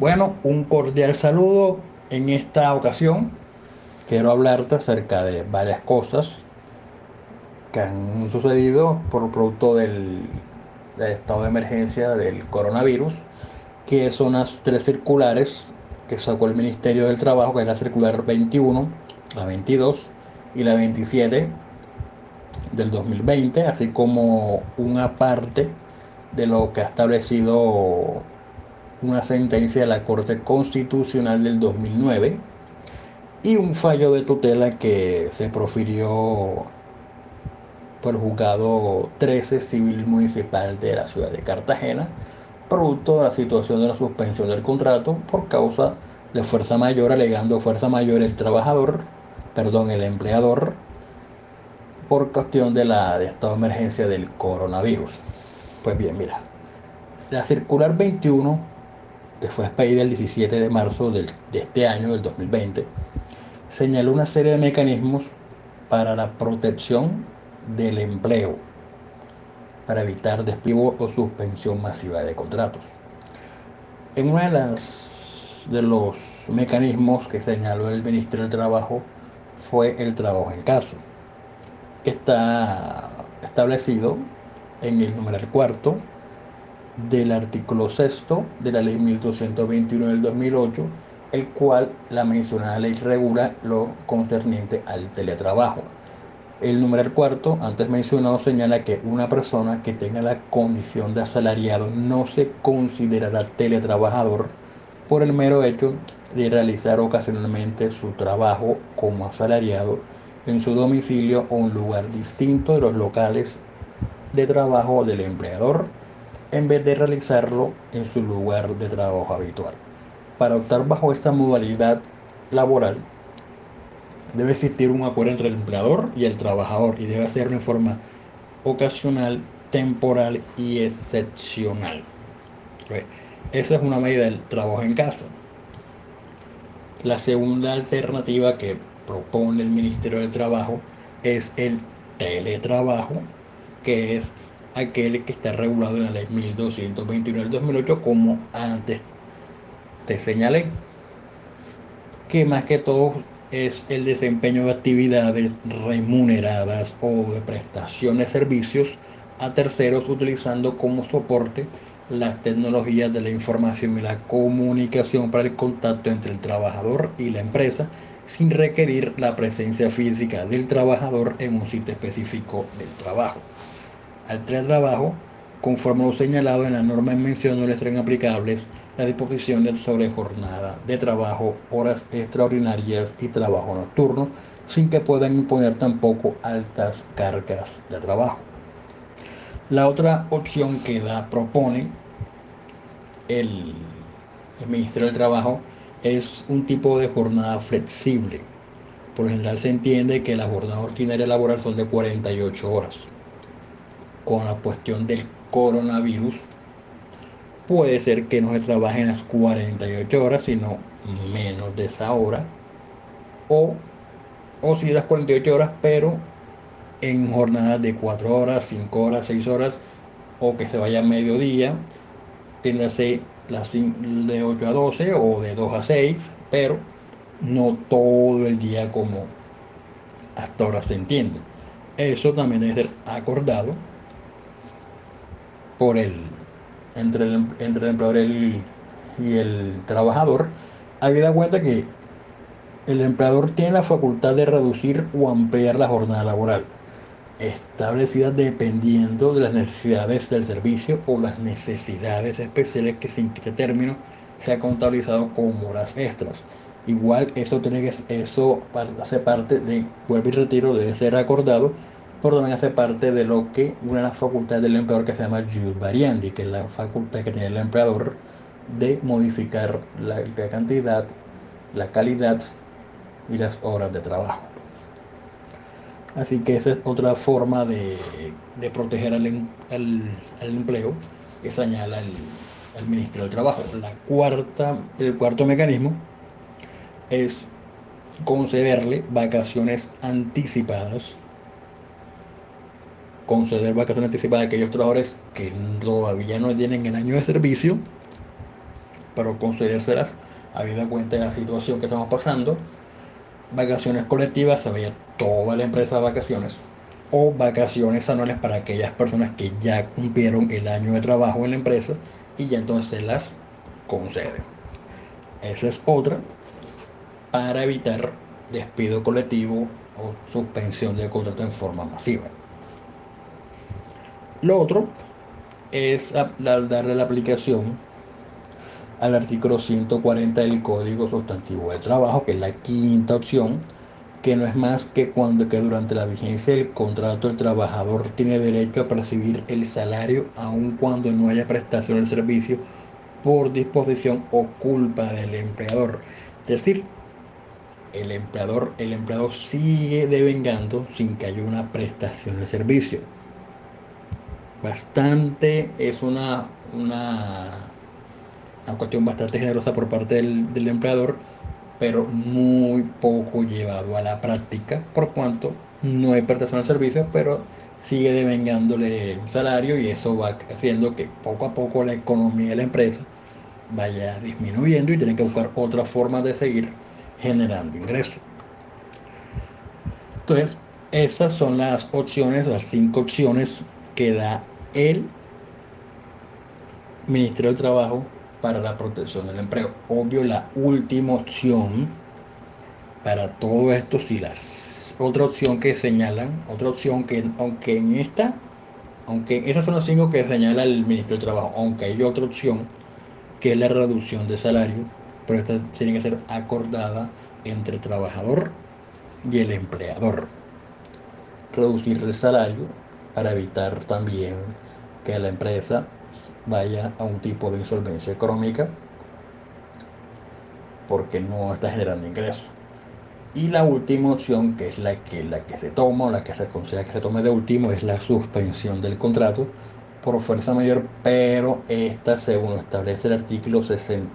Bueno, un cordial saludo. En esta ocasión quiero hablarte acerca de varias cosas que han sucedido por producto del, estado de emergencia del coronavirus, que son las tres circulares que sacó el Ministerio del Trabajo, que es la circular 21, la 22 y la 27 del 2020, así como una parte de lo que ha establecido una sentencia de la Corte Constitucional del 2009 y un fallo de tutela que se profirió por el juzgado 13 civil municipal de la ciudad de Cartagena, producto de la situación de la suspensión del contrato por causa de fuerza mayor, alegando fuerza mayor el trabajador, perdón, el empleador, por cuestión de la de estado de emergencia del coronavirus. Pues bien, mira, la circular 21, que fue expedida el 17 de marzo del, de este año, del 2020, señaló una serie de mecanismos para la protección del empleo, para evitar despido o suspensión masiva de contratos. En uno de, las, de los mecanismos que señaló el Ministerio del Trabajo fue el trabajo en casa. Está establecido en el numeral cuarto del artículo sexto de la ley 1221 del 2008, el cual la mencionada ley regula lo concerniente al teletrabajo. El numeral cuarto, antes mencionado, señala que una persona que tenga la condición de asalariado no se considerará teletrabajador por el mero hecho de realizar ocasionalmente su trabajo como asalariado en su domicilio o un lugar distinto de los locales de trabajo del empleador en vez de realizarlo en su lugar de trabajo habitual. Para optar bajo esta modalidad laboral, debe existir un acuerdo entre el empleador y el trabajador y debe hacerlo en forma ocasional, temporal y excepcional. Esa es una medida del trabajo en casa. La segunda alternativa que propone el Ministerio del Trabajo es el teletrabajo, que es aquel que está regulado en la ley 1221 del 2008 como antes te señalé que más que todo es el desempeño de actividades remuneradas o de prestación de servicios a terceros utilizando como soporte las tecnologías de la información y la comunicación para el contacto entre el trabajador y la empresa sin requerir la presencia física del trabajador en un sitio específico del trabajo al trabajo, conforme lo señalado en la norma en mención, no le serán aplicables las disposiciones sobre jornada de trabajo, horas extraordinarias y trabajo nocturno, sin que puedan imponer tampoco altas cargas de trabajo. La otra opción que da, propone el, el Ministerio del Trabajo es un tipo de jornada flexible. Por lo general se entiende que la jornada ordinaria laboral son de 48 horas con la cuestión del coronavirus, puede ser que no se trabaje en las 48 horas, sino menos de esa hora, o, o si las 48 horas, pero en jornadas de 4 horas, 5 horas, 6 horas, o que se vaya a mediodía, las de 8 a 12 o de 2 a 6, pero no todo el día como hasta ahora se entiende. Eso también debe ser acordado por el, entre, el, entre el empleador y el, trabajador, hay que dar cuenta que el empleador tiene la facultad de reducir o ampliar la jornada laboral, establecida dependiendo de las necesidades del servicio o las necesidades especiales que sin este término sea contabilizado como horas extras. Igual eso tiene que eso hace parte de vuelvo y retiro debe ser acordado pero también hace parte de lo que una de las facultades del empleador que se llama Jus Variandi, que es la facultad que tiene el empleador de modificar la, cantidad, la calidad y las horas de trabajo. Así que esa es otra forma de, proteger al, empleo que señala el, el Ministerio del Trabajo. La cuarta, el cuarto mecanismo es concederle vacaciones anticipadas conceder vacaciones anticipadas a aquellos trabajadores que todavía no tienen el año de servicio pero concedérselas habida cuenta de la situación que estamos pasando. Vacaciones colectivas, se vaya toda la empresa a vacaciones. O vacaciones anuales para aquellas personas que ya cumplieron el año de trabajo en la empresa y ya entonces las conceden. Esa es otra para evitar despido colectivo o suspensión de contrato en forma masiva. Lo otro es darle la aplicación al artículo 140 del Código Sustantivo de Trabajo, que es la quinta opción, que no es más que cuando que durante la vigencia del contrato el trabajador tiene derecho a percibir el salario aun cuando no haya prestación del servicio por disposición o culpa del empleador. Es decir, el empleador, el empleado sigue devengando sin que haya una prestación de servicio. Bastante, es una, una, una cuestión bastante generosa por parte del, del empleador, pero muy poco llevado a la práctica, por cuanto no hay prestación de servicio, pero sigue devengándole un salario y eso va haciendo que poco a poco la economía de la empresa vaya disminuyendo y tienen que buscar otras formas de seguir generando ingresos. Entonces, esas son las opciones, las cinco opciones que da el Ministerio del Trabajo para la protección del empleo. Obvio, la última opción para todo esto, si las otra opción que señalan, otra opción que, aunque en esta, aunque esas son las cinco que señala el Ministerio del Trabajo, aunque hay otra opción que es la reducción de salario, pero esta tiene que ser acordada entre el trabajador y el empleador. Reducir el salario para evitar también que la empresa vaya a un tipo de insolvencia económica porque no está generando ingresos. Y la última opción, que es la que, la que se toma la que se aconseja que se tome de último, es la suspensión del contrato por fuerza mayor, pero esta, según establece el artículo 60,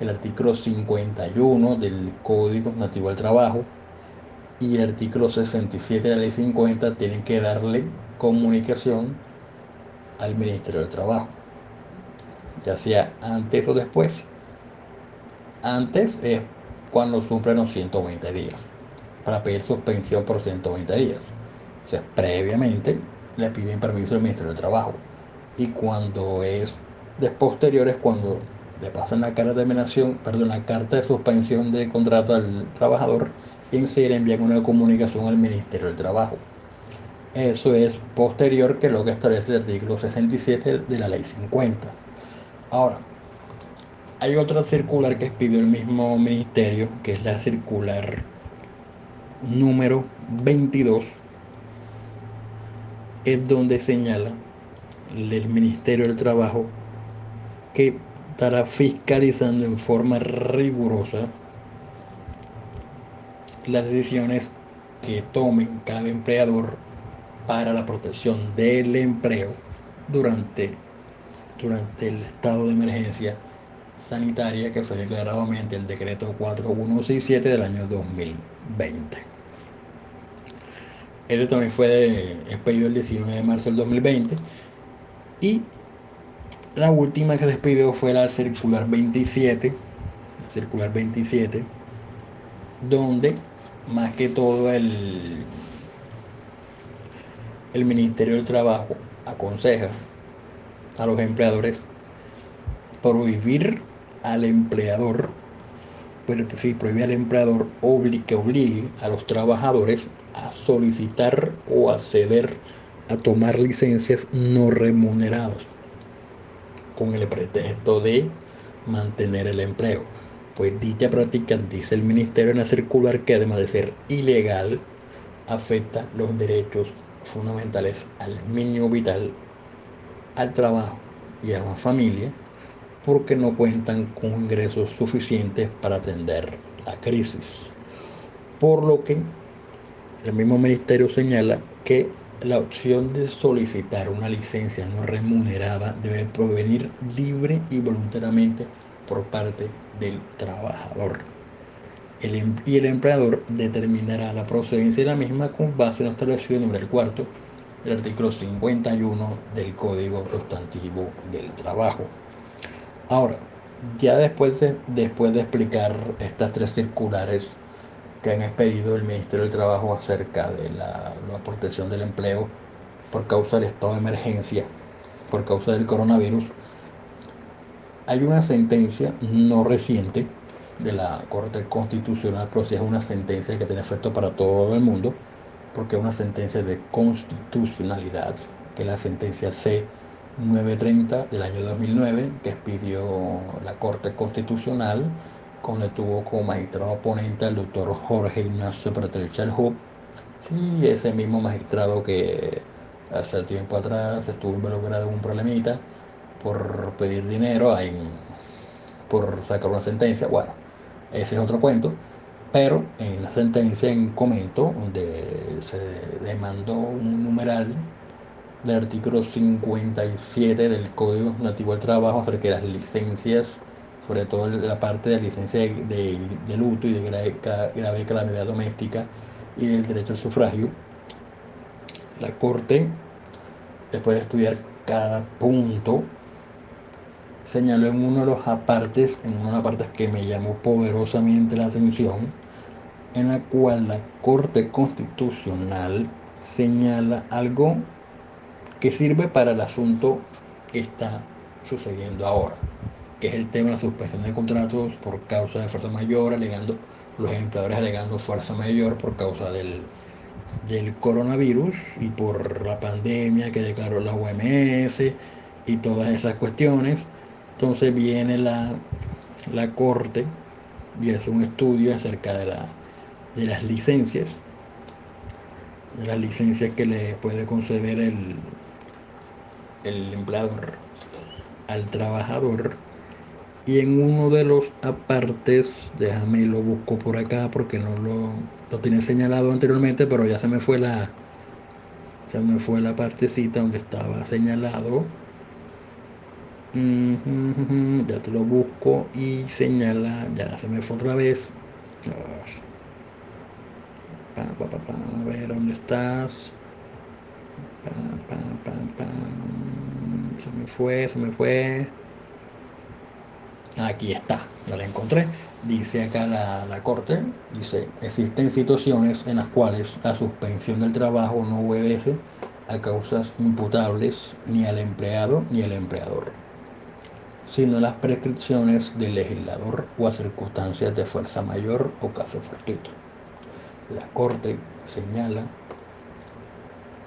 el artículo 51 del Código Nativo del Trabajo y el artículo 67 de la Ley 50 tienen que darle comunicación al Ministerio del Trabajo, ya sea antes o después. Antes es cuando cumplen los 120 días, para pedir suspensión por 120 días. O sea, previamente le piden permiso al Ministerio del Trabajo y cuando es de posterior es cuando le pasan la carta de terminación, perdón, la carta de suspensión de contrato al trabajador y se le envían una comunicación al Ministerio del Trabajo. Eso es posterior que lo que establece el artículo 67 de la ley 50. Ahora, hay otra circular que pidió el mismo ministerio, que es la circular número 22, es donde señala el Ministerio del Trabajo que estará fiscalizando en forma rigurosa las decisiones que tomen cada empleador para la protección del empleo durante, durante el estado de emergencia sanitaria que fue declarado mediante el decreto 4167 del año 2020. Este también fue expedido el 19 de marzo del 2020 y la última que despidió fue la circular 27, la circular 27, donde más que todo el, el Ministerio del Trabajo aconseja a los empleadores prohibir al empleador, pero sí, prohibir al empleador que obligue a los trabajadores a solicitar o acceder a tomar licencias no remuneradas con el pretexto de mantener el empleo. Pues dicha práctica, dice el ministerio en la circular, que además de ser ilegal, afecta los derechos fundamentales al mínimo vital, al trabajo y a la familia, porque no cuentan con ingresos suficientes para atender la crisis. Por lo que el mismo ministerio señala que la opción de solicitar una licencia no remunerada debe provenir libre y voluntariamente por parte del trabajador. Em-, y el empleador determinará la procedencia de la misma con base en lo establecido en el cuarto del artículo 51 del Código Sustantivo del Trabajo. Ahora, Ya después de, después de explicar estas tres circulares que han expedido el Ministerio del Trabajo acerca de la, la protección del empleo por causa del estado de emergencia, por causa del coronavirus, hay una sentencia no reciente de la Corte Constitucional, pero sí es una sentencia que tiene efecto para todo el mundo, porque es una sentencia de constitucionalidad, que es la sentencia C930 del año 2009, que expidió la Corte Constitucional, donde tuvo como magistrado oponente al doctor Jorge Ignacio Pretel Chalhub, sí, ese mismo magistrado que hace tiempo atrás estuvo involucrado en un problemita por pedir dinero, por sacar una sentencia, bueno, ese es otro cuento, pero en la sentencia en comento, donde se demandó un numeral del artículo 57 del Código Nativo del Trabajo acerca de las licencias, sobre todo la parte de la licencia de, luto y de grave, grave calamidad doméstica y del derecho al sufragio, la Corte, después de estudiar cada punto señaló en uno de los apartes, en una de las apartes que me llamó poderosamente la atención, en la cual la Corte Constitucional señala algo que sirve para el asunto que está sucediendo ahora, que es el tema de la suspensión de contratos por causa de fuerza mayor, alegando los empleadores alegando fuerza mayor por causa del, del coronavirus y por la pandemia que declaró la OMS y todas esas cuestiones. Entonces viene la, la corte y hace un estudio acerca de, la, de las licencias, de las licencias que le puede conceder el, el empleador al trabajador. Y en uno de los apartes, déjame lo busco por acá porque no lo, lo señalado anteriormente, pero ya se me fue la, se me fue la partecita donde estaba señalado ya te lo busco y señala, ya se me fue otra vez. a ver dónde estás. se me fue, se me fue. Aquí está, ya la encontré. Dice acá la, la corte, dice, existen situaciones en las cuales la suspensión del trabajo no obedece a causas imputables ni al empleado ni al empleador sino las prescripciones del legislador o a circunstancias de fuerza mayor o caso fortuito. La Corte señala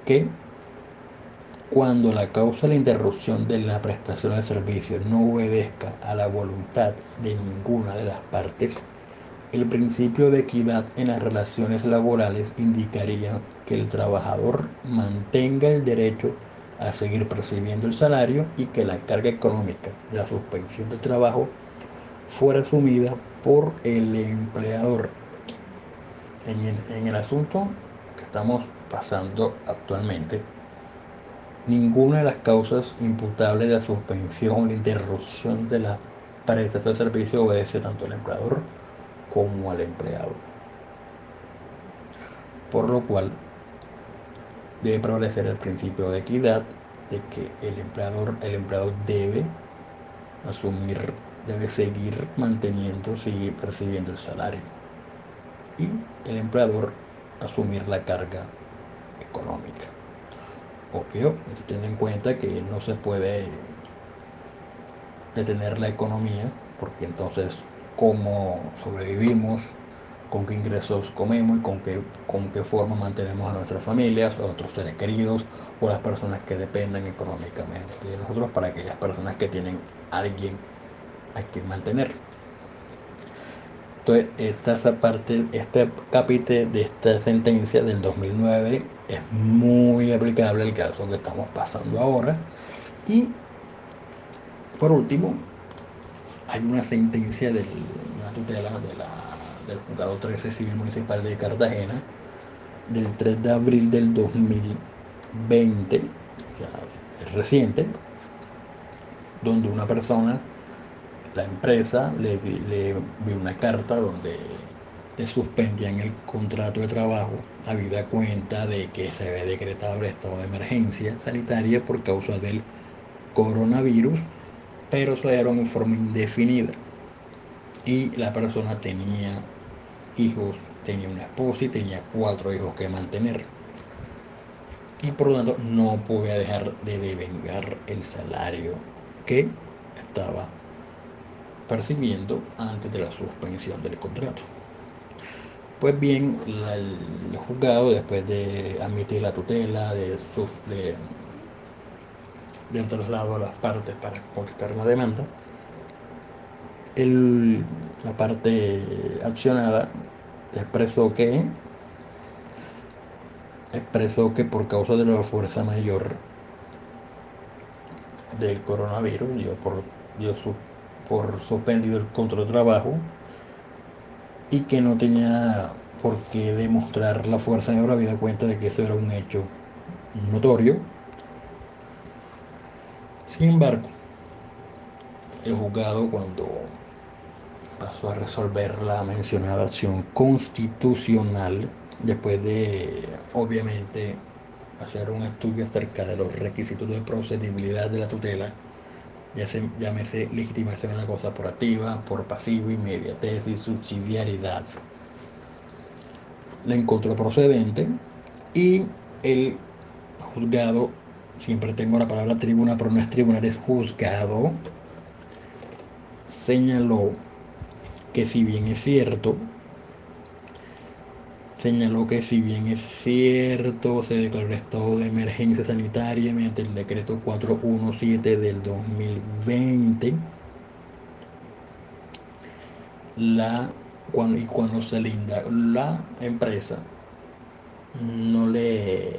que cuando la causa de la interrupción de la prestación del servicio no obedezca a la voluntad de ninguna de las partes, el principio de equidad en las relaciones laborales indicaría que el trabajador mantenga el derecho a seguir percibiendo el salario y que la carga económica de la suspensión del trabajo fuera asumida por el empleador. En el, asunto que estamos pasando actualmente, ninguna de las causas imputables de la suspensión o la interrupción de la prestación de servicio obedece tanto al empleador como al empleado. Por lo cual, debe prevalecer el principio de equidad de que el empleador, el empleado debe asumir, debe seguir manteniendo, seguir percibiendo el salario. Y el empleador asumir la carga económica. Obvio, ten en cuenta que no se puede detener la economía, porque entonces cómo sobrevivimos, con qué ingresos comemos y con qué, con qué forma mantenemos a nuestras familias, a nuestros seres queridos o las personas que dependen económicamente de nosotros para aquellas personas que tienen alguien a quien mantener. Entonces, esta parte, este capítulo de esta sentencia del 2009 es muy aplicable al caso que estamos pasando ahora. Y por último, hay una sentencia de la tutela de la del juzgado 13 civil municipal de Cartagena del 3 de abril del 2020, o sea, es reciente, donde una persona, la empresa, le, le una carta donde le suspendían el contrato de trabajo habida cuenta de que se había decretado el estado de emergencia sanitaria por causa del coronavirus pero se dieron en forma indefinida. Y la persona tenía hijos, tenía una esposa y tenía cuatro hijos que mantener. Y por lo tanto no podía dejar de devengar el salario que estaba percibiendo antes de la suspensión del contrato. Pues bien, el, juzgado, después de admitir la tutela, de, de, traslado a las partes para contestar una demanda, el, la parte accionada expresó que expresó que por causa de la fuerza mayor del coronavirus dio por, dio su, por suspendido el control de trabajo y que no tenía por qué demostrar la fuerza mayor habida cuenta de que eso era un hecho notorio. Sin embargo, el juzgado cuando pasó a resolver la mencionada acción constitucional, después de obviamente hacer un estudio acerca de los requisitos de procedibilidad de la tutela, ya se, llámese legitimación de la cosa por activa, por pasiva, inmediatez y subsidiariedad. La encontró procedente y el juzgado, siempre tengo la palabra tribuna, pero no es tribunal, es juzgado, señaló que si bien es cierto señaló que si bien es cierto, se declaró estado de emergencia sanitaria mediante el decreto 417 del 2020, la, cuando, y cuando se linda, la empresa no le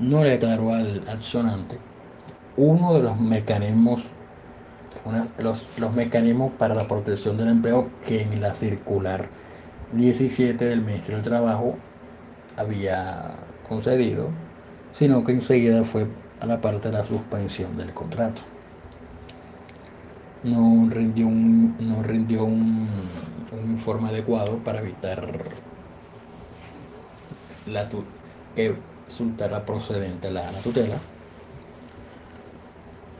no le declaró al, sonante uno de los mecanismos los, los, mecanismos para la protección del empleo que en la circular 17 del Ministerio del Trabajo había concedido, sino que enseguida fue a la parte de la suspensión del contrato. No rindió un, no rindió un, informe adecuado para evitar la que resultara procedente la, la tutela,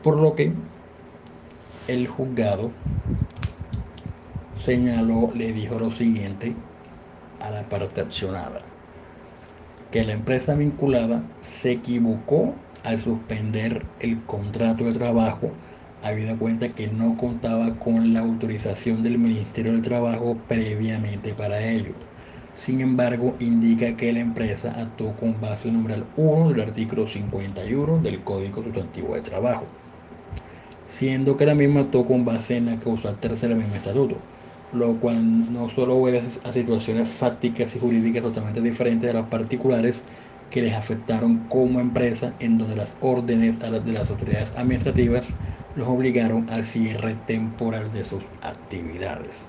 por lo que el juzgado señaló, le dijo lo siguiente a la parte accionada, que la empresa vinculada se equivocó al suspender el contrato de trabajo, habida cuenta que no contaba con la autorización del Ministerio del Trabajo previamente para ello. Sin embargo, indica que la empresa actuó con base numeral 1 del artículo 51 del Código Sustantivo de Trabajo siendo que la misma actuó con base en la causa tercera del mismo estatuto, lo cual no solo obedece a situaciones fácticas y jurídicas totalmente diferentes de las particulares que les afectaron como empresa, en donde las órdenes de las autoridades administrativas los obligaron al cierre temporal de sus actividades.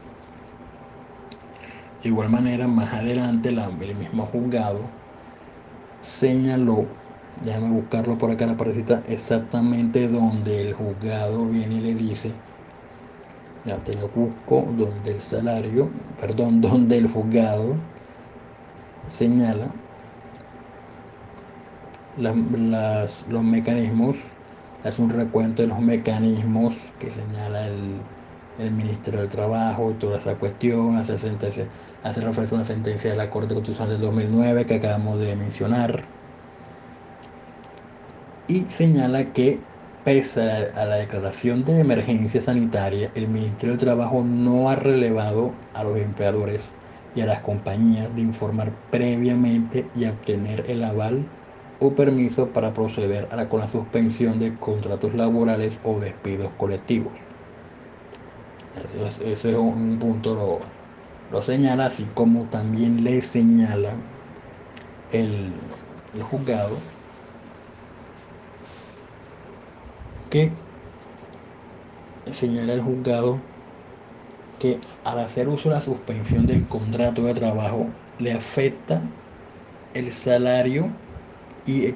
De igual manera, más adelante, el mismo juzgado señaló Déjame buscarlo por acá la parecita exactamente donde el juzgado viene y le dice, ya te lo busco, donde el salario, perdón, donde el juzgado señala los mecanismos, hace un recuento de los mecanismos que señala el, el Ministerio del Trabajo y toda esa cuestión, hace, sentencia, hace referencia a una sentencia de la Corte Constitucional del 2009 que acabamos de mencionar y señala que pese a la declaración de emergencia sanitaria, el Ministerio del Trabajo no ha relevado a los empleadores y a las compañías de informar previamente y obtener el aval o permiso para proceder con la suspensión de contratos laborales o despidos colectivos. Ese es un punto, lo, lo señala, así como también le señala el, el juzgado que señala el juzgado que al hacer uso de la suspensión del contrato de trabajo le afecta el salario y,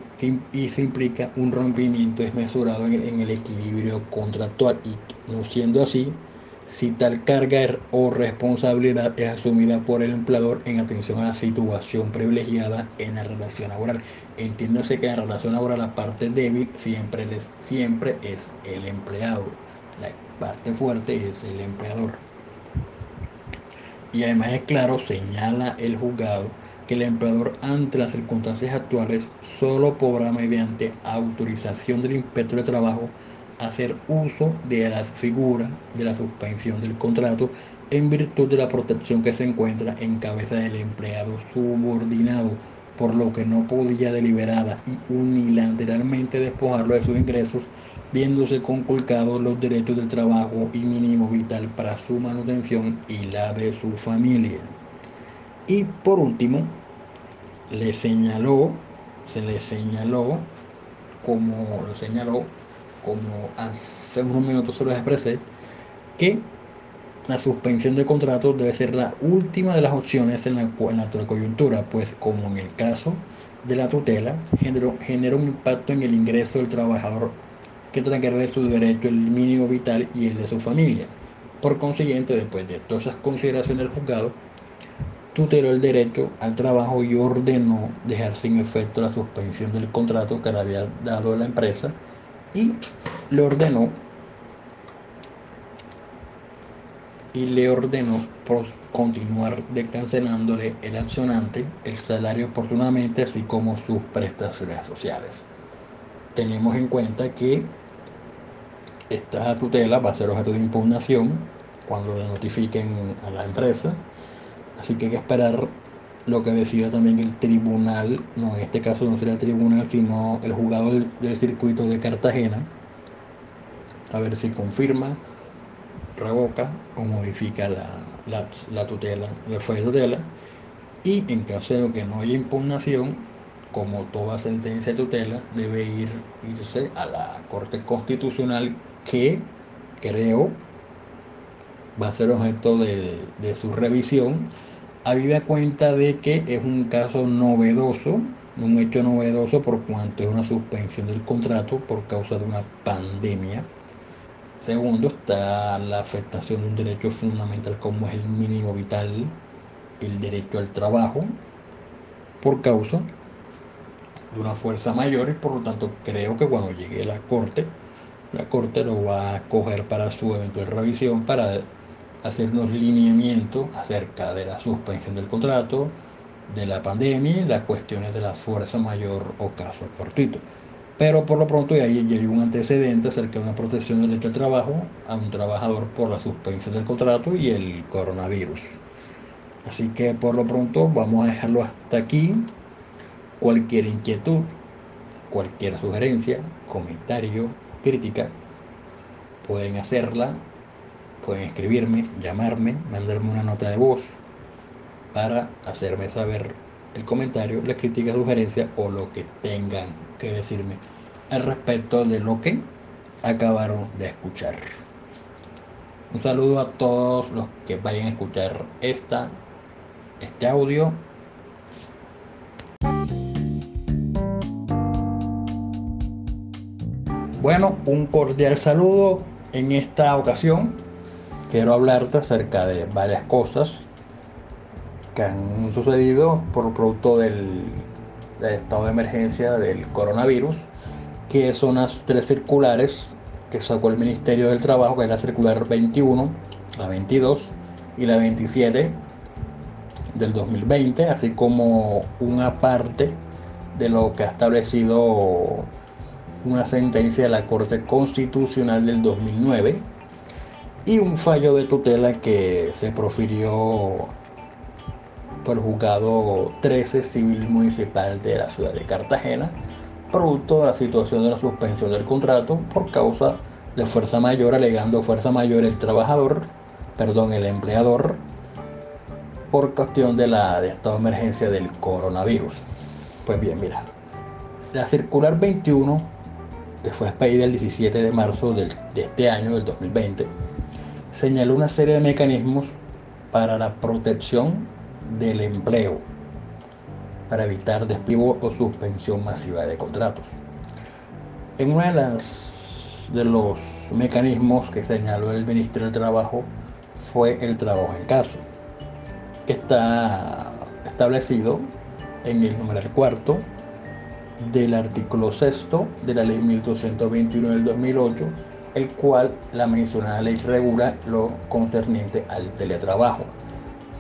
y se implica un rompimiento desmesurado en en el equilibrio contractual. Y no siendo así si tal carga o responsabilidad es asumida por el empleador en atención a la situación privilegiada en la relación laboral. Entiéndase que en la relación laboral la parte débil siempre, siempre es el empleado, la parte fuerte es el empleador. Y además es claro, señala el juzgado, que el empleador ante las circunstancias actuales solo podrá mediante autorización del inspector de trabajo hacer uso de la figura de la suspensión del contrato en virtud de la protección que se encuentra en cabeza del empleado subordinado, por lo que no podía deliberada y unilateralmente despojarlo de sus ingresos, viéndose conculcados los derechos del trabajo y mínimo vital para su manutención y la de su familia. Y por último, le señaló, se le señaló, como lo señaló como hace unos minutos se los expresé, que la suspensión de contrato debe ser la última de las opciones en la, en la coyuntura, pues como en el caso de la tutela, genera un impacto en el ingreso del trabajador que de su derecho, el mínimo vital y el de su familia. Por consiguiente, después de todas esas consideraciones del juzgado, tuteló el derecho al trabajo y ordenó dejar sin efecto la suspensión del contrato que le había dado la empresa y le ordenó y le ordenó continuar cancelándole el accionante el salario oportunamente así como sus prestaciones sociales. Tenemos en cuenta que esta tutela va a ser objeto de impugnación cuando le notifiquen a la empresa, así que hay que esperar lo que decida también el tribunal, no en este caso no será el tribunal, sino el jugador del, circuito de Cartagena, a ver si confirma, revoca o modifica la, la, tutela, la fue tutela, y en caso de que no haya impugnación, como toda sentencia de tutela, debe ir, irse a la Corte Constitucional que creo va a ser objeto de su revisión habida cuenta de que es un caso novedoso, un hecho novedoso por cuanto es una suspensión del contrato por causa de una pandemia. Segundo, está la afectación de un derecho fundamental como es el mínimo vital, el derecho al trabajo, por causa de una fuerza mayor y por lo tanto creo que cuando llegue la Corte, la Corte lo va a coger para su eventual revisión para hacernos lineamientos acerca de la suspensión del contrato, de la pandemia y las cuestiones de la fuerza mayor o caso fortuito. Pero por lo pronto ya hay, hay, un antecedente acerca de una protección del derecho al trabajo a un trabajador por la suspensión del contrato y el coronavirus. Así que por lo pronto vamos a dejarlo hasta aquí. Cualquier inquietud, cualquier sugerencia, comentario, crítica, pueden hacerla pueden escribirme, llamarme, mandarme una nota de voz para hacerme saber el comentario, la crítica, sugerencia o lo que tengan que decirme al respecto de lo que acabaron de escuchar. Un saludo a todos los que vayan a escuchar esta, este audio. Bueno, un cordial saludo en esta ocasión quiero hablarte acerca de varias cosas que han sucedido por producto del, estado de emergencia del coronavirus, que son las tres circulares que sacó el Ministerio del Trabajo, que es la circular 21, la 22 y la 27 del 2020, así como una parte de lo que ha establecido una sentencia de la Corte Constitucional del 2009 y un fallo de tutela que se profirió por el juzgado 13 civil municipal de la ciudad de Cartagena, producto de la situación de la suspensión del contrato por causa de fuerza mayor, alegando fuerza mayor el trabajador, perdón, el empleador, por cuestión de la de estado de emergencia del coronavirus. Pues bien, mira, la circular 21, que fue expedida el 17 de marzo de este año, del 2020, señaló una serie de mecanismos para la protección del empleo, para evitar despido o suspensión masiva de contratos. En una de los mecanismos que señaló el Ministerio del Trabajo fue el trabajo en casa, que está establecido en el numeral cuarto del artículo sexto de la ley 1221 del 2008, el cual la mencionada ley regula lo concerniente al teletrabajo.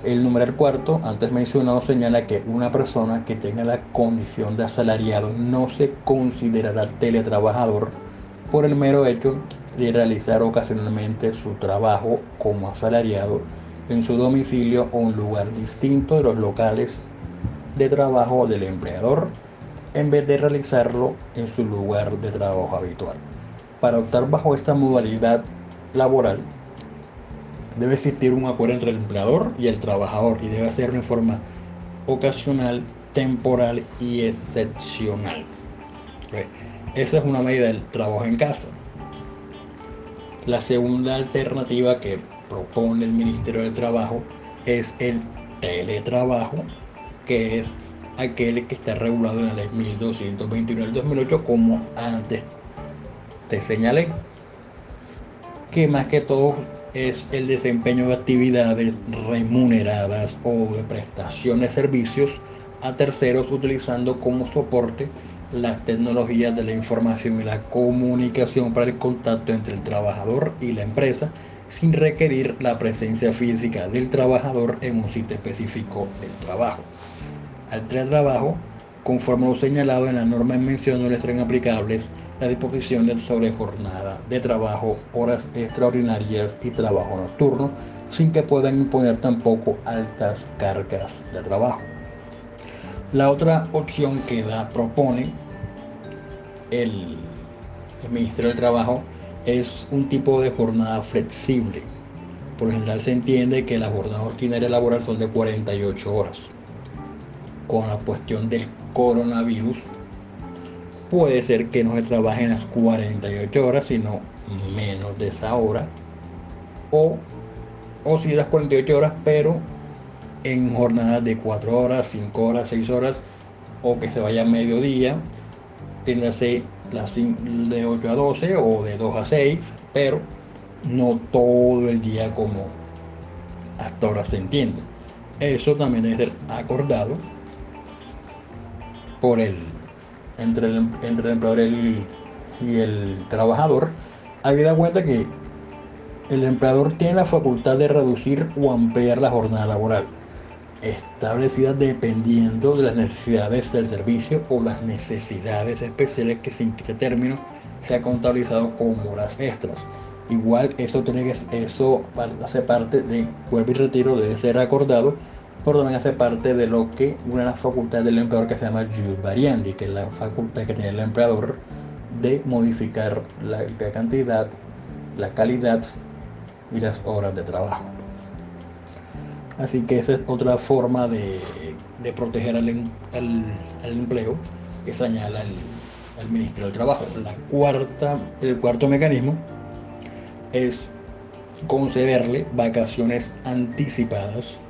El numeral cuarto, antes mencionado, señala que una persona que tenga la condición de asalariado no se considerará teletrabajador por el mero hecho de realizar ocasionalmente su trabajo como asalariado en su domicilio o un lugar distinto de los locales de trabajo del empleador en vez de realizarlo en su lugar de trabajo habitual. Para optar bajo esta modalidad laboral, debe existir un acuerdo entre el empleador y el trabajador y debe ser en forma ocasional, temporal y excepcional. Esa es una medida del trabajo en casa. La segunda alternativa que propone el Ministerio del Trabajo es el teletrabajo, que es aquel que está regulado en la ley 1221 del 2008 como antes te señalé que más que todo es el desempeño de actividades remuneradas o de prestación de servicios a terceros utilizando como soporte las tecnologías de la información y la comunicación para el contacto entre el trabajador y la empresa sin requerir la presencia física del trabajador en un sitio específico del trabajo. Al trabajo, conforme lo señalado en la norma en mención, no le serán aplicables las disposiciones sobre jornada de trabajo, horas extraordinarias y trabajo nocturno, sin que puedan imponer tampoco altas cargas de trabajo. La otra opción que da, propone el, el Ministerio del Trabajo es un tipo de jornada flexible. Por lo general se entiende que la jornada ordinaria laboral son de 48 horas con la cuestión del coronavirus, puede ser que no se trabaje en las 48 horas, sino menos de esa hora. O, o si las 48 horas, pero en jornadas de 4 horas, 5 horas, 6 horas, o que se vaya a mediodía, ser las de 8 a 12 o de 2 a 6, pero no todo el día como hasta ahora se entiende. Eso también debe ser acordado por el, entre, el, entre el empleador y, el trabajador, hay dar cuenta que el empleador tiene la facultad de reducir o ampliar la jornada laboral, establecida dependiendo de las necesidades del servicio o las necesidades especiales que sin este término sea contabilizado como horas extras. Igual eso tiene que eso hace parte de vuelvo y retiro debe ser acordado pero también hace parte de lo que una facultades del empleador que se llama Jus Variandi, que es la facultad que tiene el empleador de modificar la, cantidad, la calidad y las horas de trabajo. Así que esa es otra forma de, proteger al, empleo que señala el, el Ministerio del Trabajo. La cuarta, el cuarto mecanismo es concederle vacaciones anticipadas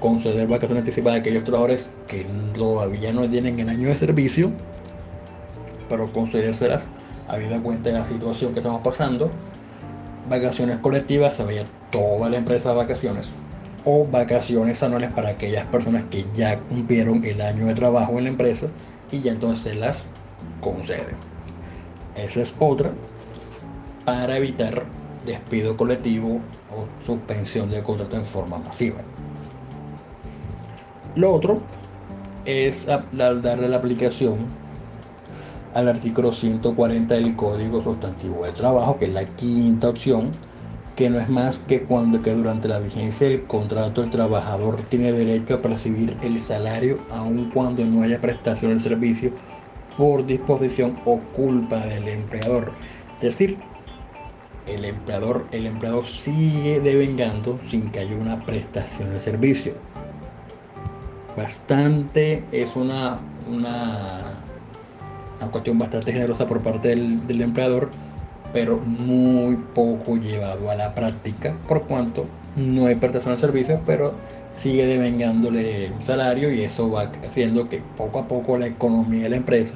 conceder vacaciones anticipadas a aquellos trabajadores que todavía no tienen el año de servicio, pero concedérselas habida cuenta de la situación que estamos pasando. Vacaciones colectivas, se vaya toda la empresa de vacaciones o vacaciones anuales para aquellas personas que ya cumplieron el año de trabajo en la empresa y ya entonces se las conceden. Esa es otra para evitar despido colectivo o suspensión de contrato en forma masiva. Lo otro es darle la aplicación al artículo 140 del Código Sustantivo del Trabajo, que es la quinta opción, que no es más que cuando que durante la vigencia del contrato el trabajador tiene derecho a percibir el salario aun cuando no haya prestación del servicio por disposición o culpa del empleador. Es decir, el empleador, el empleador sigue devengando sin que haya una prestación de servicio bastante, es una, una, una cuestión bastante generosa por parte del, empleador, pero muy poco llevado a la práctica, por cuanto no hay prestación de servicios, pero sigue devengándole un salario y eso va haciendo que poco a poco la economía de la empresa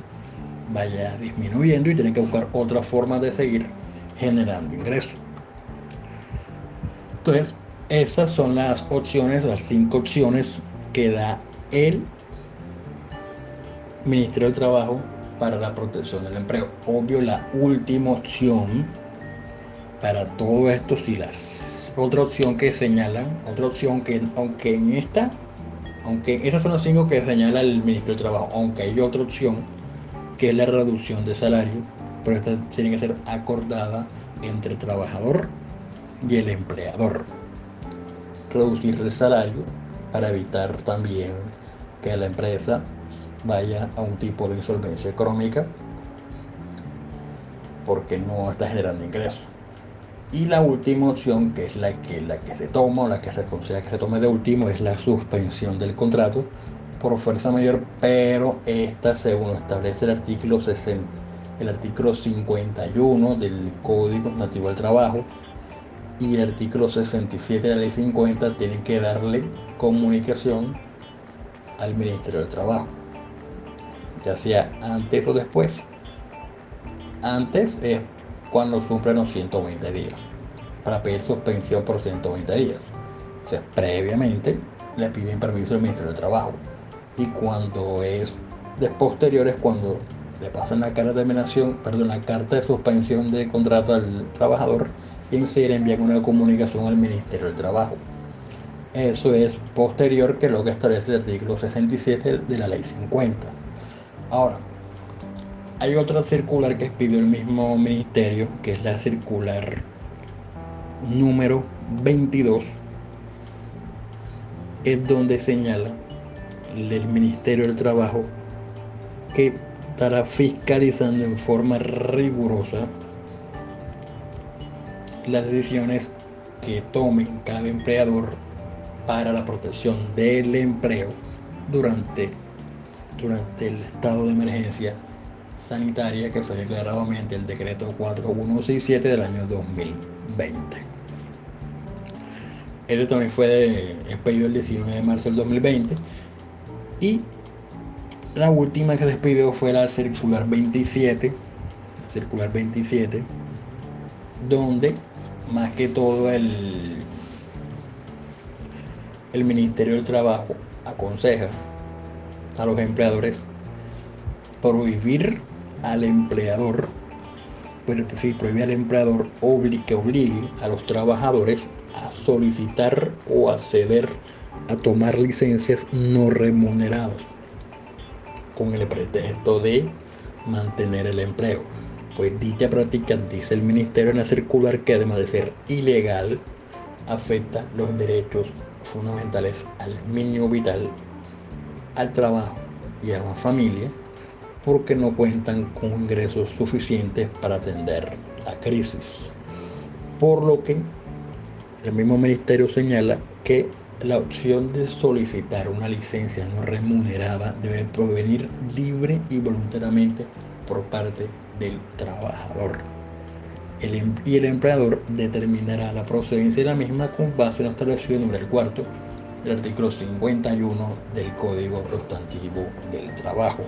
vaya disminuyendo y tienen que buscar otra forma de seguir generando ingresos. Entonces, esas son las opciones, las cinco opciones que da el Ministerio del Trabajo para la protección del empleo. Obvio, la última opción para todo esto, si las otra opción que señalan, otra opción que aunque en esta, aunque esas son las cinco que señala el Ministerio del Trabajo, aunque hay otra opción que es la reducción de salario, pero esta tiene que ser acordada entre el trabajador y el empleador. Reducir el salario para evitar también que la empresa vaya a un tipo de insolvencia económica porque no está generando ingresos. Y la última opción, que es la que, la que se toma o la que se aconseja que se tome de último, es la suspensión del contrato por fuerza mayor, pero esta, según establece el artículo 60, el artículo 51 del Código Nativo del Trabajo y el artículo 67 de la Ley 50, tienen que darle comunicación al Ministerio del Trabajo, ya sea antes o después. Antes es cuando cumplen los 120 días, para pedir suspensión por 120 días. O sea, previamente le piden permiso al Ministerio del Trabajo. Y cuando es de posterior es cuando le pasan la carta de terminación, perdón, la carta de suspensión de contrato al trabajador y en le envían una comunicación al Ministerio del Trabajo. Eso es posterior que lo que establece el artículo 67 de la ley 50. Ahora, hay otra circular que pidió el mismo ministerio, que es la circular número 22, es donde señala el Ministerio del Trabajo que estará fiscalizando en forma rigurosa las decisiones que tomen cada empleador para la protección del empleo durante, durante el estado de emergencia sanitaria que fue declarado mediante el decreto 4167 del año 2020. Este también fue expedido el 19 de marzo del 2020 y la última que despidió fue la circular 27, la circular 27, donde más que todo el, el Ministerio del Trabajo aconseja a los empleadores prohibir al empleador, bueno, sí, prohíbe al empleador que obligue a los trabajadores a solicitar o acceder a tomar licencias no remuneradas con el pretexto de mantener el empleo. Pues dicha práctica, dice el ministerio en la circular, que además de ser ilegal, afecta los derechos fundamentales al mínimo vital, al trabajo y a la familia, porque no cuentan con ingresos suficientes para atender la crisis. Por lo que el mismo ministerio señala que la opción de solicitar una licencia no remunerada debe provenir libre y voluntariamente por parte del trabajador. Em-, y el empleador determinará la procedencia de la misma con base en lo establecido en el cuarto del artículo 51 del Código Sustantivo del Trabajo.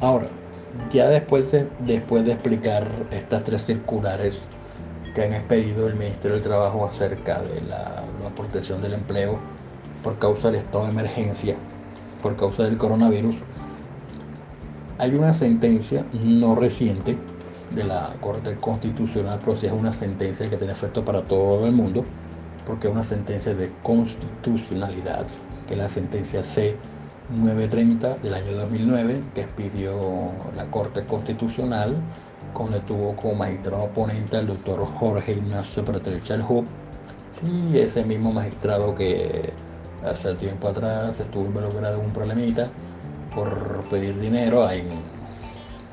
Ahora, ya después de, después de explicar estas tres circulares que han expedido el Ministerio del Trabajo acerca de la, protección del empleo por causa del estado de emergencia, por causa del coronavirus, hay una sentencia no reciente de la Corte Constitucional, pero una sentencia que tiene efecto para todo el mundo, porque es una sentencia de constitucionalidad, que es la sentencia C 930 del año 2009 que expidió la Corte Constitucional, donde tuvo como magistrado oponente al doctor Jorge Ignacio Pretel Chalhub, sí, ese mismo magistrado que hace tiempo atrás estuvo involucrado en un problemita por pedir dinero,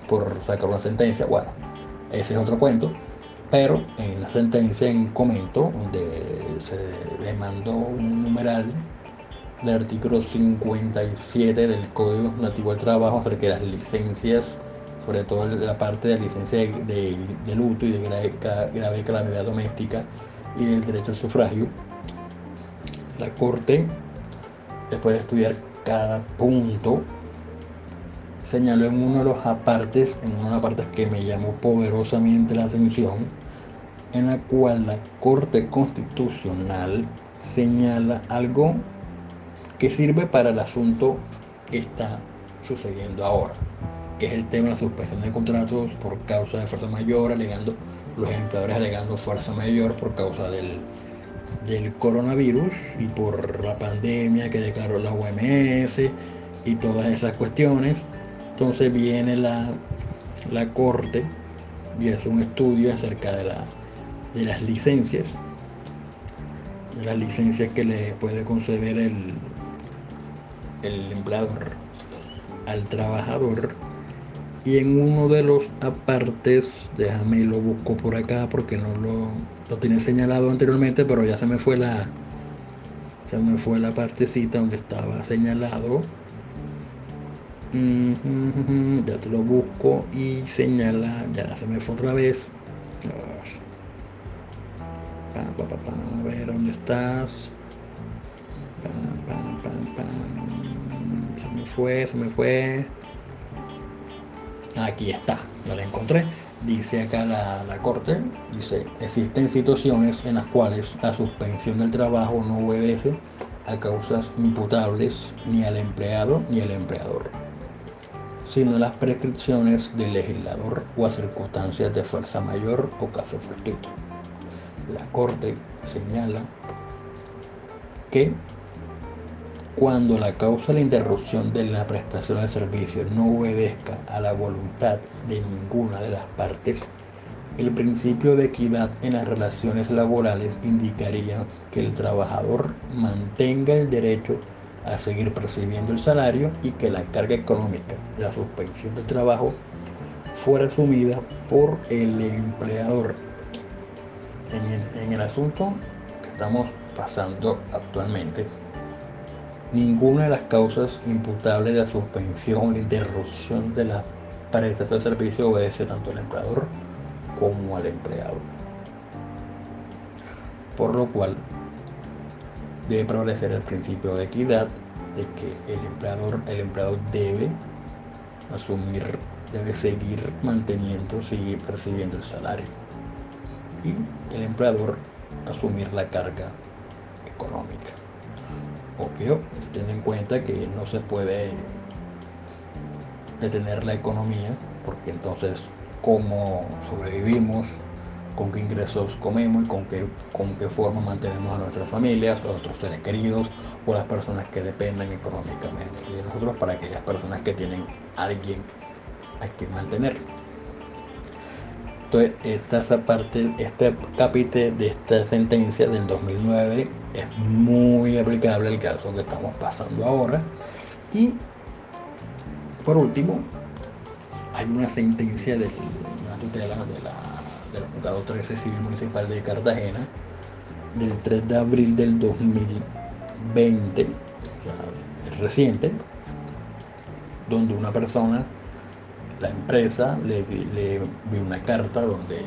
por sacar una sentencia, bueno, ese es otro cuento, pero en la sentencia en comento, donde se demandó un numeral del artículo 57 del Código Nativo del Trabajo acerca de las licencias, sobre todo la parte de la licencia de, luto y de grave calamidad doméstica y del derecho al sufragio. La Corte, después de estudiar cada punto, señaló en uno de los apartes, en una de las partes que me llamó poderosamente la atención, en la cual la Corte Constitucional señala algo que sirve para el asunto que está sucediendo ahora, que es el tema de la suspensión de contratos por causa de fuerza mayor, alegando los empleadores alegando fuerza mayor por causa del, del coronavirus y por la pandemia que declaró la OMS y todas esas cuestiones. Entonces viene la, la corte y hace un estudio acerca de, la, de las licencias, de las licencias que le puede conceder el, el empleador al trabajador y en uno de los apartes, déjame lo busco por acá porque no lo, lo tiene señalado anteriormente, pero ya se me fue la se me fue la partecita donde estaba señalado. Ya te lo busco y señala, ya se me fue otra vez. a ver dónde estás. se me fue, se me fue. Aquí está, ya la encontré. Dice acá la, la, corte, dice, existen situaciones en las cuales la suspensión del trabajo no obedece a causas imputables ni al empleado ni al empleador, sino las prescripciones del legislador o a circunstancias de fuerza mayor o caso fortuito. La corte señala que cuando la causa de la interrupción de la prestación del servicio no obedezca a la voluntad de ninguna de las partes, el principio de equidad en las relaciones laborales indicaría que el trabajador mantenga el derecho a seguir percibiendo el salario y que la carga económica de la suspensión del trabajo fuera asumida por el empleador. En el, en el asunto que estamos pasando actualmente, Ninguna de las causas imputables de la suspensión o la interrupción de la prestación de servicio obedece tanto al empleador como al empleado. Por lo cual debe prevalecer el principio de equidad de que el empleador, el empleado debe asumir, debe seguir manteniendo, seguir percibiendo el salario. Y el empleador asumir la carga económica obvio, ten en cuenta que no se puede detener la economía, porque entonces cómo sobrevivimos, con qué ingresos comemos y con qué, con qué forma mantenemos a nuestras familias, a nuestros seres queridos o las personas que dependan económicamente de nosotros para aquellas personas que tienen alguien a quien mantener. Entonces, esta parte, este capítulo de esta sentencia del 2009 es muy aplicable al caso que estamos pasando ahora. Y por último, hay una sentencia de la tutela de la, del juzgado 13 civil municipal de Cartagena del 3 de abril del 2020, o sea, es reciente, donde una persona la empresa le, le una carta donde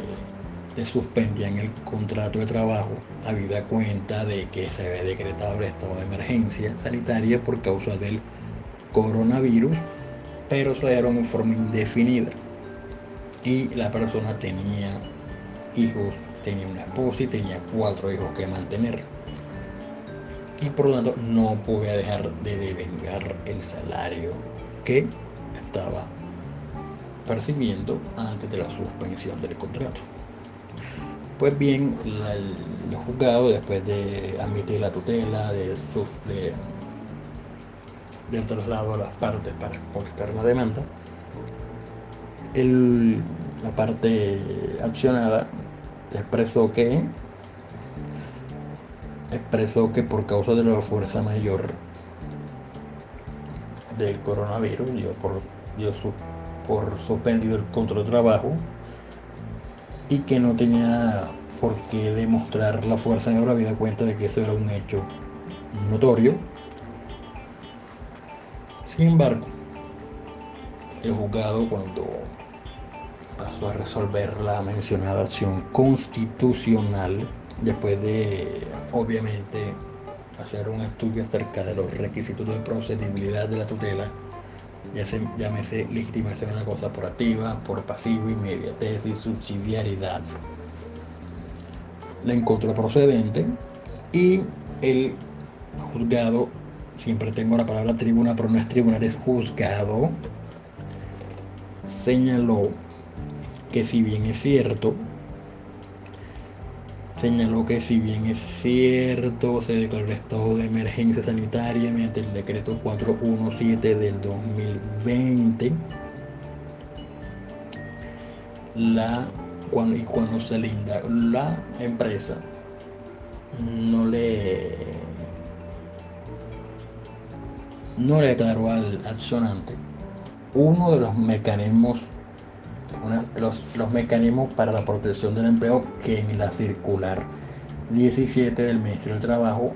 le suspendían el contrato de trabajo habida cuenta de que se había decretado el estado de emergencia sanitaria por causa del coronavirus, pero se dieron en forma indefinida. Y la persona tenía hijos, tenía una esposa y tenía cuatro hijos que mantener. Y por lo tanto no podía dejar de devengar el salario que estaba percibiendo antes de la suspensión del contrato. Pues bien, el, juzgado, después de admitir la tutela, de, su, de del traslado a las partes para exponer una demanda, el, la parte accionada expresó que expresó que por causa de la fuerza mayor del coronavirus dio por dio su por suspendido el control de trabajo y que no tenía por qué demostrar la fuerza la vida cuenta de que eso era un hecho notorio. Sin embargo, el juzgado cuando pasó a resolver la mencionada acción constitucional, después de obviamente hacer un estudio acerca de los requisitos de procedibilidad de la tutela, ya se, llámese legitimación de la cosa por activa, por pasivo, inmediatez y subsidiariedad. La encontró procedente y el juzgado, siempre tengo la palabra tribuna, pero no es tribunal, es juzgado, señaló que si bien es cierto señaló que si bien es cierto, se declaró estado de emergencia sanitaria mediante el decreto 417 del 2020, la, cuando, y cuando se linda, la empresa no le no le declaró al, al sonante uno de los mecanismos los, mecanismos para la protección del empleo que en la circular 17 del Ministerio del Trabajo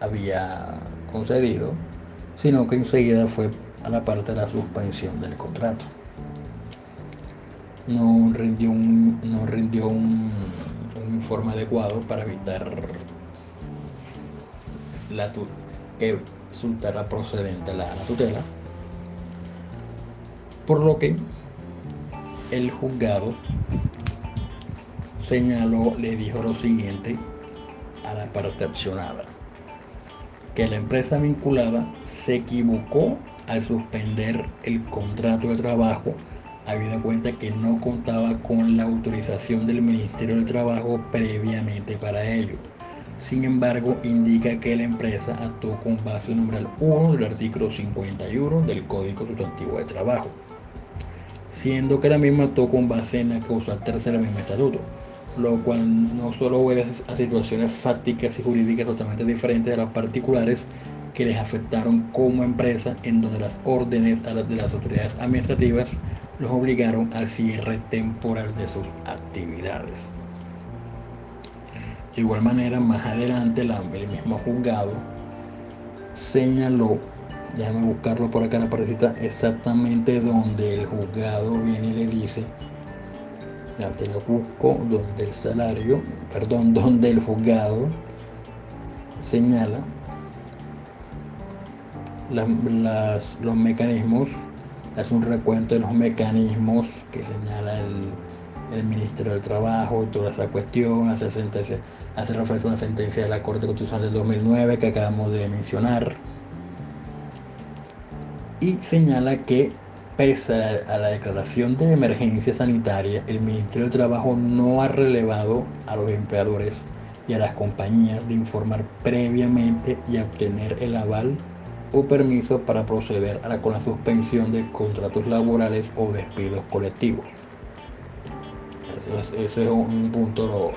había concedido, sino que enseguida fue a la parte de la suspensión del contrato. No rindió un, no rindió un informe adecuado para evitar la que resultara procedente la, la tutela, por lo que el juzgado señaló, le dijo lo siguiente a la parte accionada, que la empresa vinculada se equivocó al suspender el contrato de trabajo, habida cuenta que no contaba con la autorización del Ministerio del Trabajo previamente para ello. Sin embargo, indica que la empresa actuó con base numeral 1 del artículo 51 del Código Sustantivo de Trabajo siendo que la misma actuó con base en la causa tercera del mismo estatuto, lo cual no solo obedece a situaciones fácticas y jurídicas totalmente diferentes de las particulares que les afectaron como empresa, en donde las órdenes de las autoridades administrativas los obligaron al cierre temporal de sus actividades. De igual manera, más adelante, el mismo juzgado señaló déjame buscarlo por acá en la partecita exactamente donde el juzgado viene y le dice ya te lo busco donde el salario perdón donde el juzgado señala los mecanismos hace un recuento de los mecanismos que señala el, el Ministerio del Trabajo y toda esa cuestión hace, sentencia, hace referencia a una sentencia de la Corte Constitucional del 2009 que acabamos de mencionar y señala que pese a la declaración de emergencia sanitaria, el Ministerio del Trabajo no ha relevado a los empleadores y a las compañías de informar previamente y obtener el aval o permiso para proceder con la suspensión de contratos laborales o despidos colectivos. Ese es un punto, lo,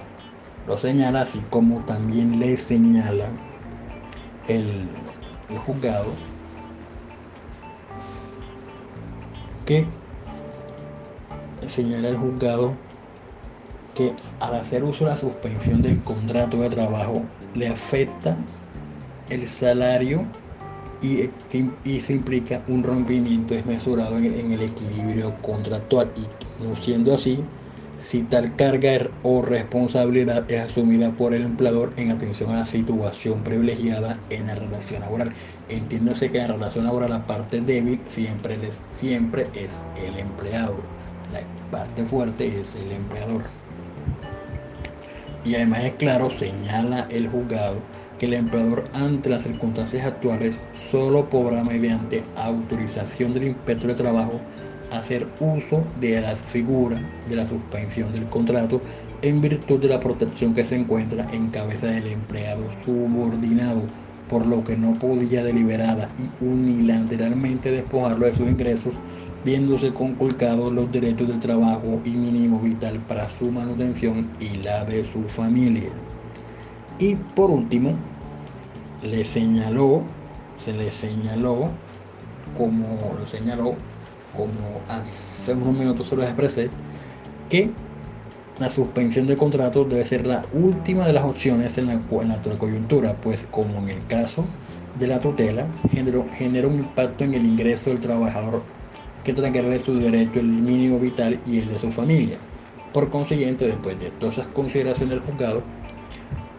lo señala, así como también le señala el, el juzgado que señala el juzgado que al hacer uso de la suspensión del contrato de trabajo le afecta el salario y, y se implica un rompimiento desmesurado en el, en el equilibrio contractual y no siendo así si tal carga o responsabilidad es asumida por el empleador en atención a la situación privilegiada en la relación laboral. Entiéndase que la relación laboral la parte débil siempre, es, siempre es el empleado, la parte fuerte es el empleador. Y además es claro, señala el juzgado, que el empleador ante las circunstancias actuales solo podrá mediante autorización del inspector de trabajo hacer uso de la figura de la suspensión del contrato en virtud de la protección que se encuentra en cabeza del empleado subordinado, por lo que no podía deliberada y unilateralmente despojarlo de sus ingresos, viéndose conculcados los derechos del trabajo y mínimo vital para su manutención y la de su familia. Y por último, le señaló, se le señaló, como lo señaló como hace unos minutos se lo expresé, que la suspensión de contrato debe ser la última de las opciones en la, en la coyuntura, pues como en el caso de la tutela, genera un impacto en el ingreso del trabajador que de su derecho el mínimo vital y el de su familia. Por consiguiente, después de todas esas consideraciones del juzgado,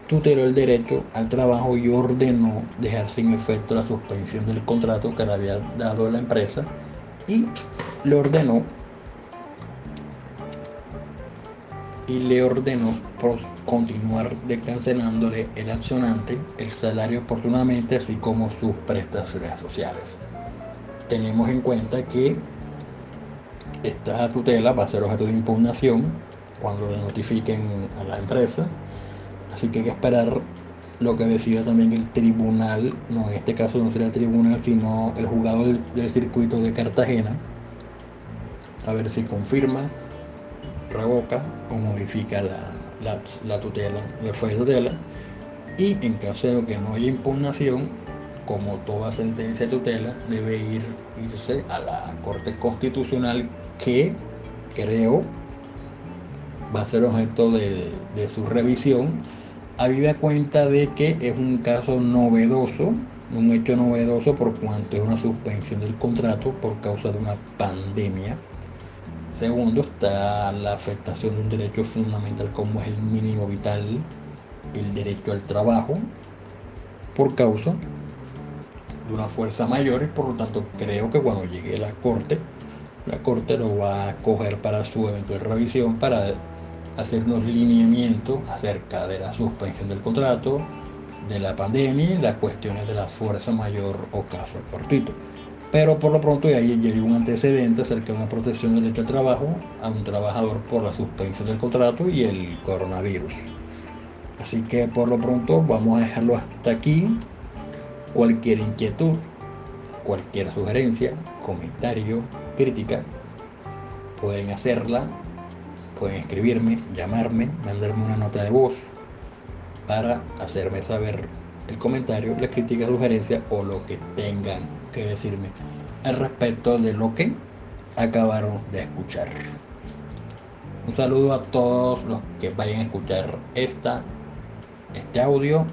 tuteló el derecho al trabajo y ordenó dejar sin efecto la suspensión del contrato que le había dado la empresa y le ordenó y le ordenó continuar cancelándole el accionante el salario oportunamente así como sus prestaciones sociales. Tenemos en cuenta que esta tutela va a ser objeto de impugnación cuando le notifiquen a la empresa, así que hay que esperar lo que decida también el tribunal, no en este caso no será el tribunal, sino el juzgado del, circuito de Cartagena, a ver si confirma, revoca o modifica la, la, tutela, la de tutela, y en caso de que no haya impugnación, como toda sentencia de tutela, debe ir, irse a la Corte Constitucional que creo va a ser objeto de, de su revisión habida cuenta de que es un caso novedoso, un hecho novedoso por cuanto es una suspensión del contrato por causa de una pandemia. Segundo, está la afectación de un derecho fundamental como es el mínimo vital, el derecho al trabajo, por causa de una fuerza mayor y por lo tanto creo que cuando llegue la corte, la corte lo va a coger para su eventual revisión para hacernos lineamientos acerca de la suspensión del contrato, de la pandemia y las cuestiones de la fuerza mayor o caso cortito. Pero por lo pronto ya hay, un antecedente acerca de una protección del derecho al trabajo a un trabajador por la suspensión del contrato y el coronavirus. Así que por lo pronto vamos a dejarlo hasta aquí. Cualquier inquietud, cualquier sugerencia, comentario, crítica, pueden hacerla pueden escribirme, llamarme, mandarme una nota de voz para hacerme saber el comentario, la crítica, sugerencia o lo que tengan que decirme al respecto de lo que acabaron de escuchar. Un saludo a todos los que vayan a escuchar esta, este audio